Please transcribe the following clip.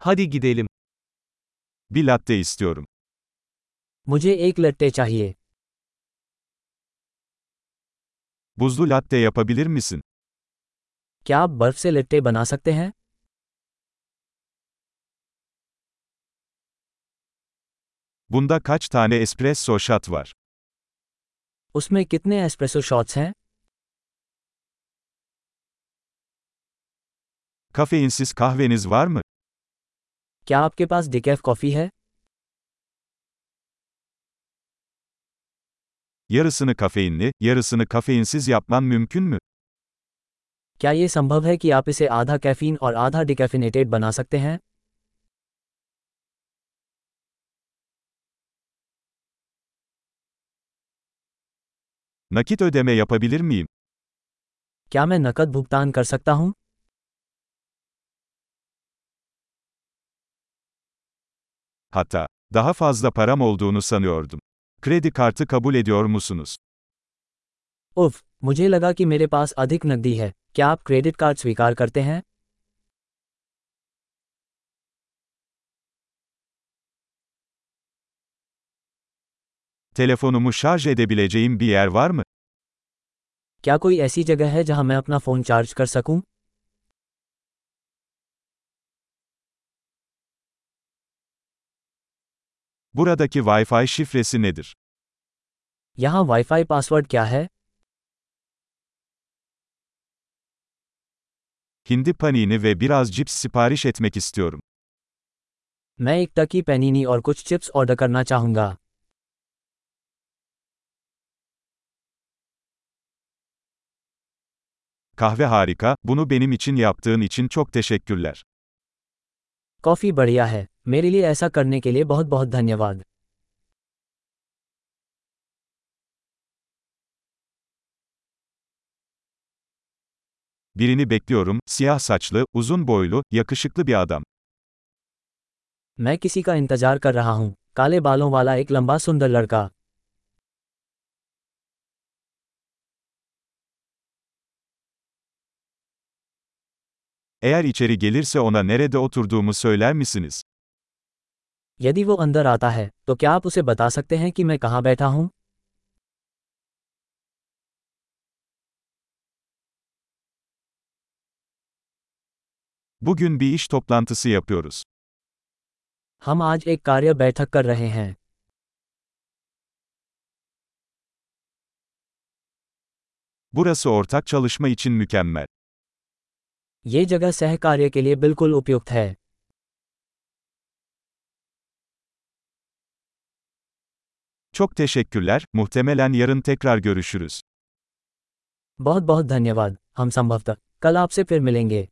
Hadi gidelim. Bir latte istiyorum. मुझे एक लट्टे चाहिए Buzlu latte yapabilir misin? क्या आप बर्फ से लट्टे बना सकते हैं Bunda kaç tane espresso shot var? उसमें कितने एस्प्रेसो शॉट्स हैं Kafeinsiz kahveniz var mı? क्या आपके पास डिकैफ कॉफ़ी है Yarısını kafeinli, yarısını kafeinsiz yapman mümkün mü? क्या ये संभव है कि आप इसे आधा कैफीन और आधा डिकैफिनेटेड बना सकते हैं Nakit ödeme yapabilir miyim? क्या मैं नकद भुगतान कर सकता हूँ Hatta, daha fazla param olduğunu sanıyordum. Kredi kartı kabul ediyor musunuz? उफ मुझे लगा कि मेरे पास अधिक नकदी है क्या आप क्रेडिट कार्ड स्वीकार करते हैं Telefonumu şarj edebileceğim bir yer var mı? क्या कोई ऐसी जगह है जहां मैं अपना फ़ोन चार्ज कर सकूं Buradaki Wi-Fi şifresi nedir? यहाँ वाईफाई पासवर्ड क्या है Hindi panini ve biraz cips sipariş etmek istiyorum. मैं एक टकी पैनीनी और कुछ चिप्स ऑर्डर करना चाहूँगा Kahve harika, bunu benim için yaptığın için çok teşekkürler. Coffee बढ़िया है मेरे लिए ऐसा करने के लिए बहुत बहुत धन्यवाद Birini bekliyorum, siyah saçlı, uzun boylu, yakışıklı bir adam. मैं किसी का इंतजार कर रहा हूँ काले बालों वाला एक लंबा सुंदर लड़का Eğer içeri gelirse ona nerede oturduğumu söyler misiniz? यदि वो अंदर आता है तो क्या आप उसे बता सकते हैं कि मैं कहाँ बैठा हूँ Bugün bir iş toplantısı yapıyoruz. हम आज एक कार्य बैठक कर रहे हैं Burası ortak çalışma için mükemmel. ये जगह सह कार्य के लिए बिल्कुल उपयुक्त है Çok teşekkürler, muhtemelen yarın tekrar görüşürüz. बहुत बहुत धन्यवाद हम संभवतः कल आपसे फिर मिलेंगे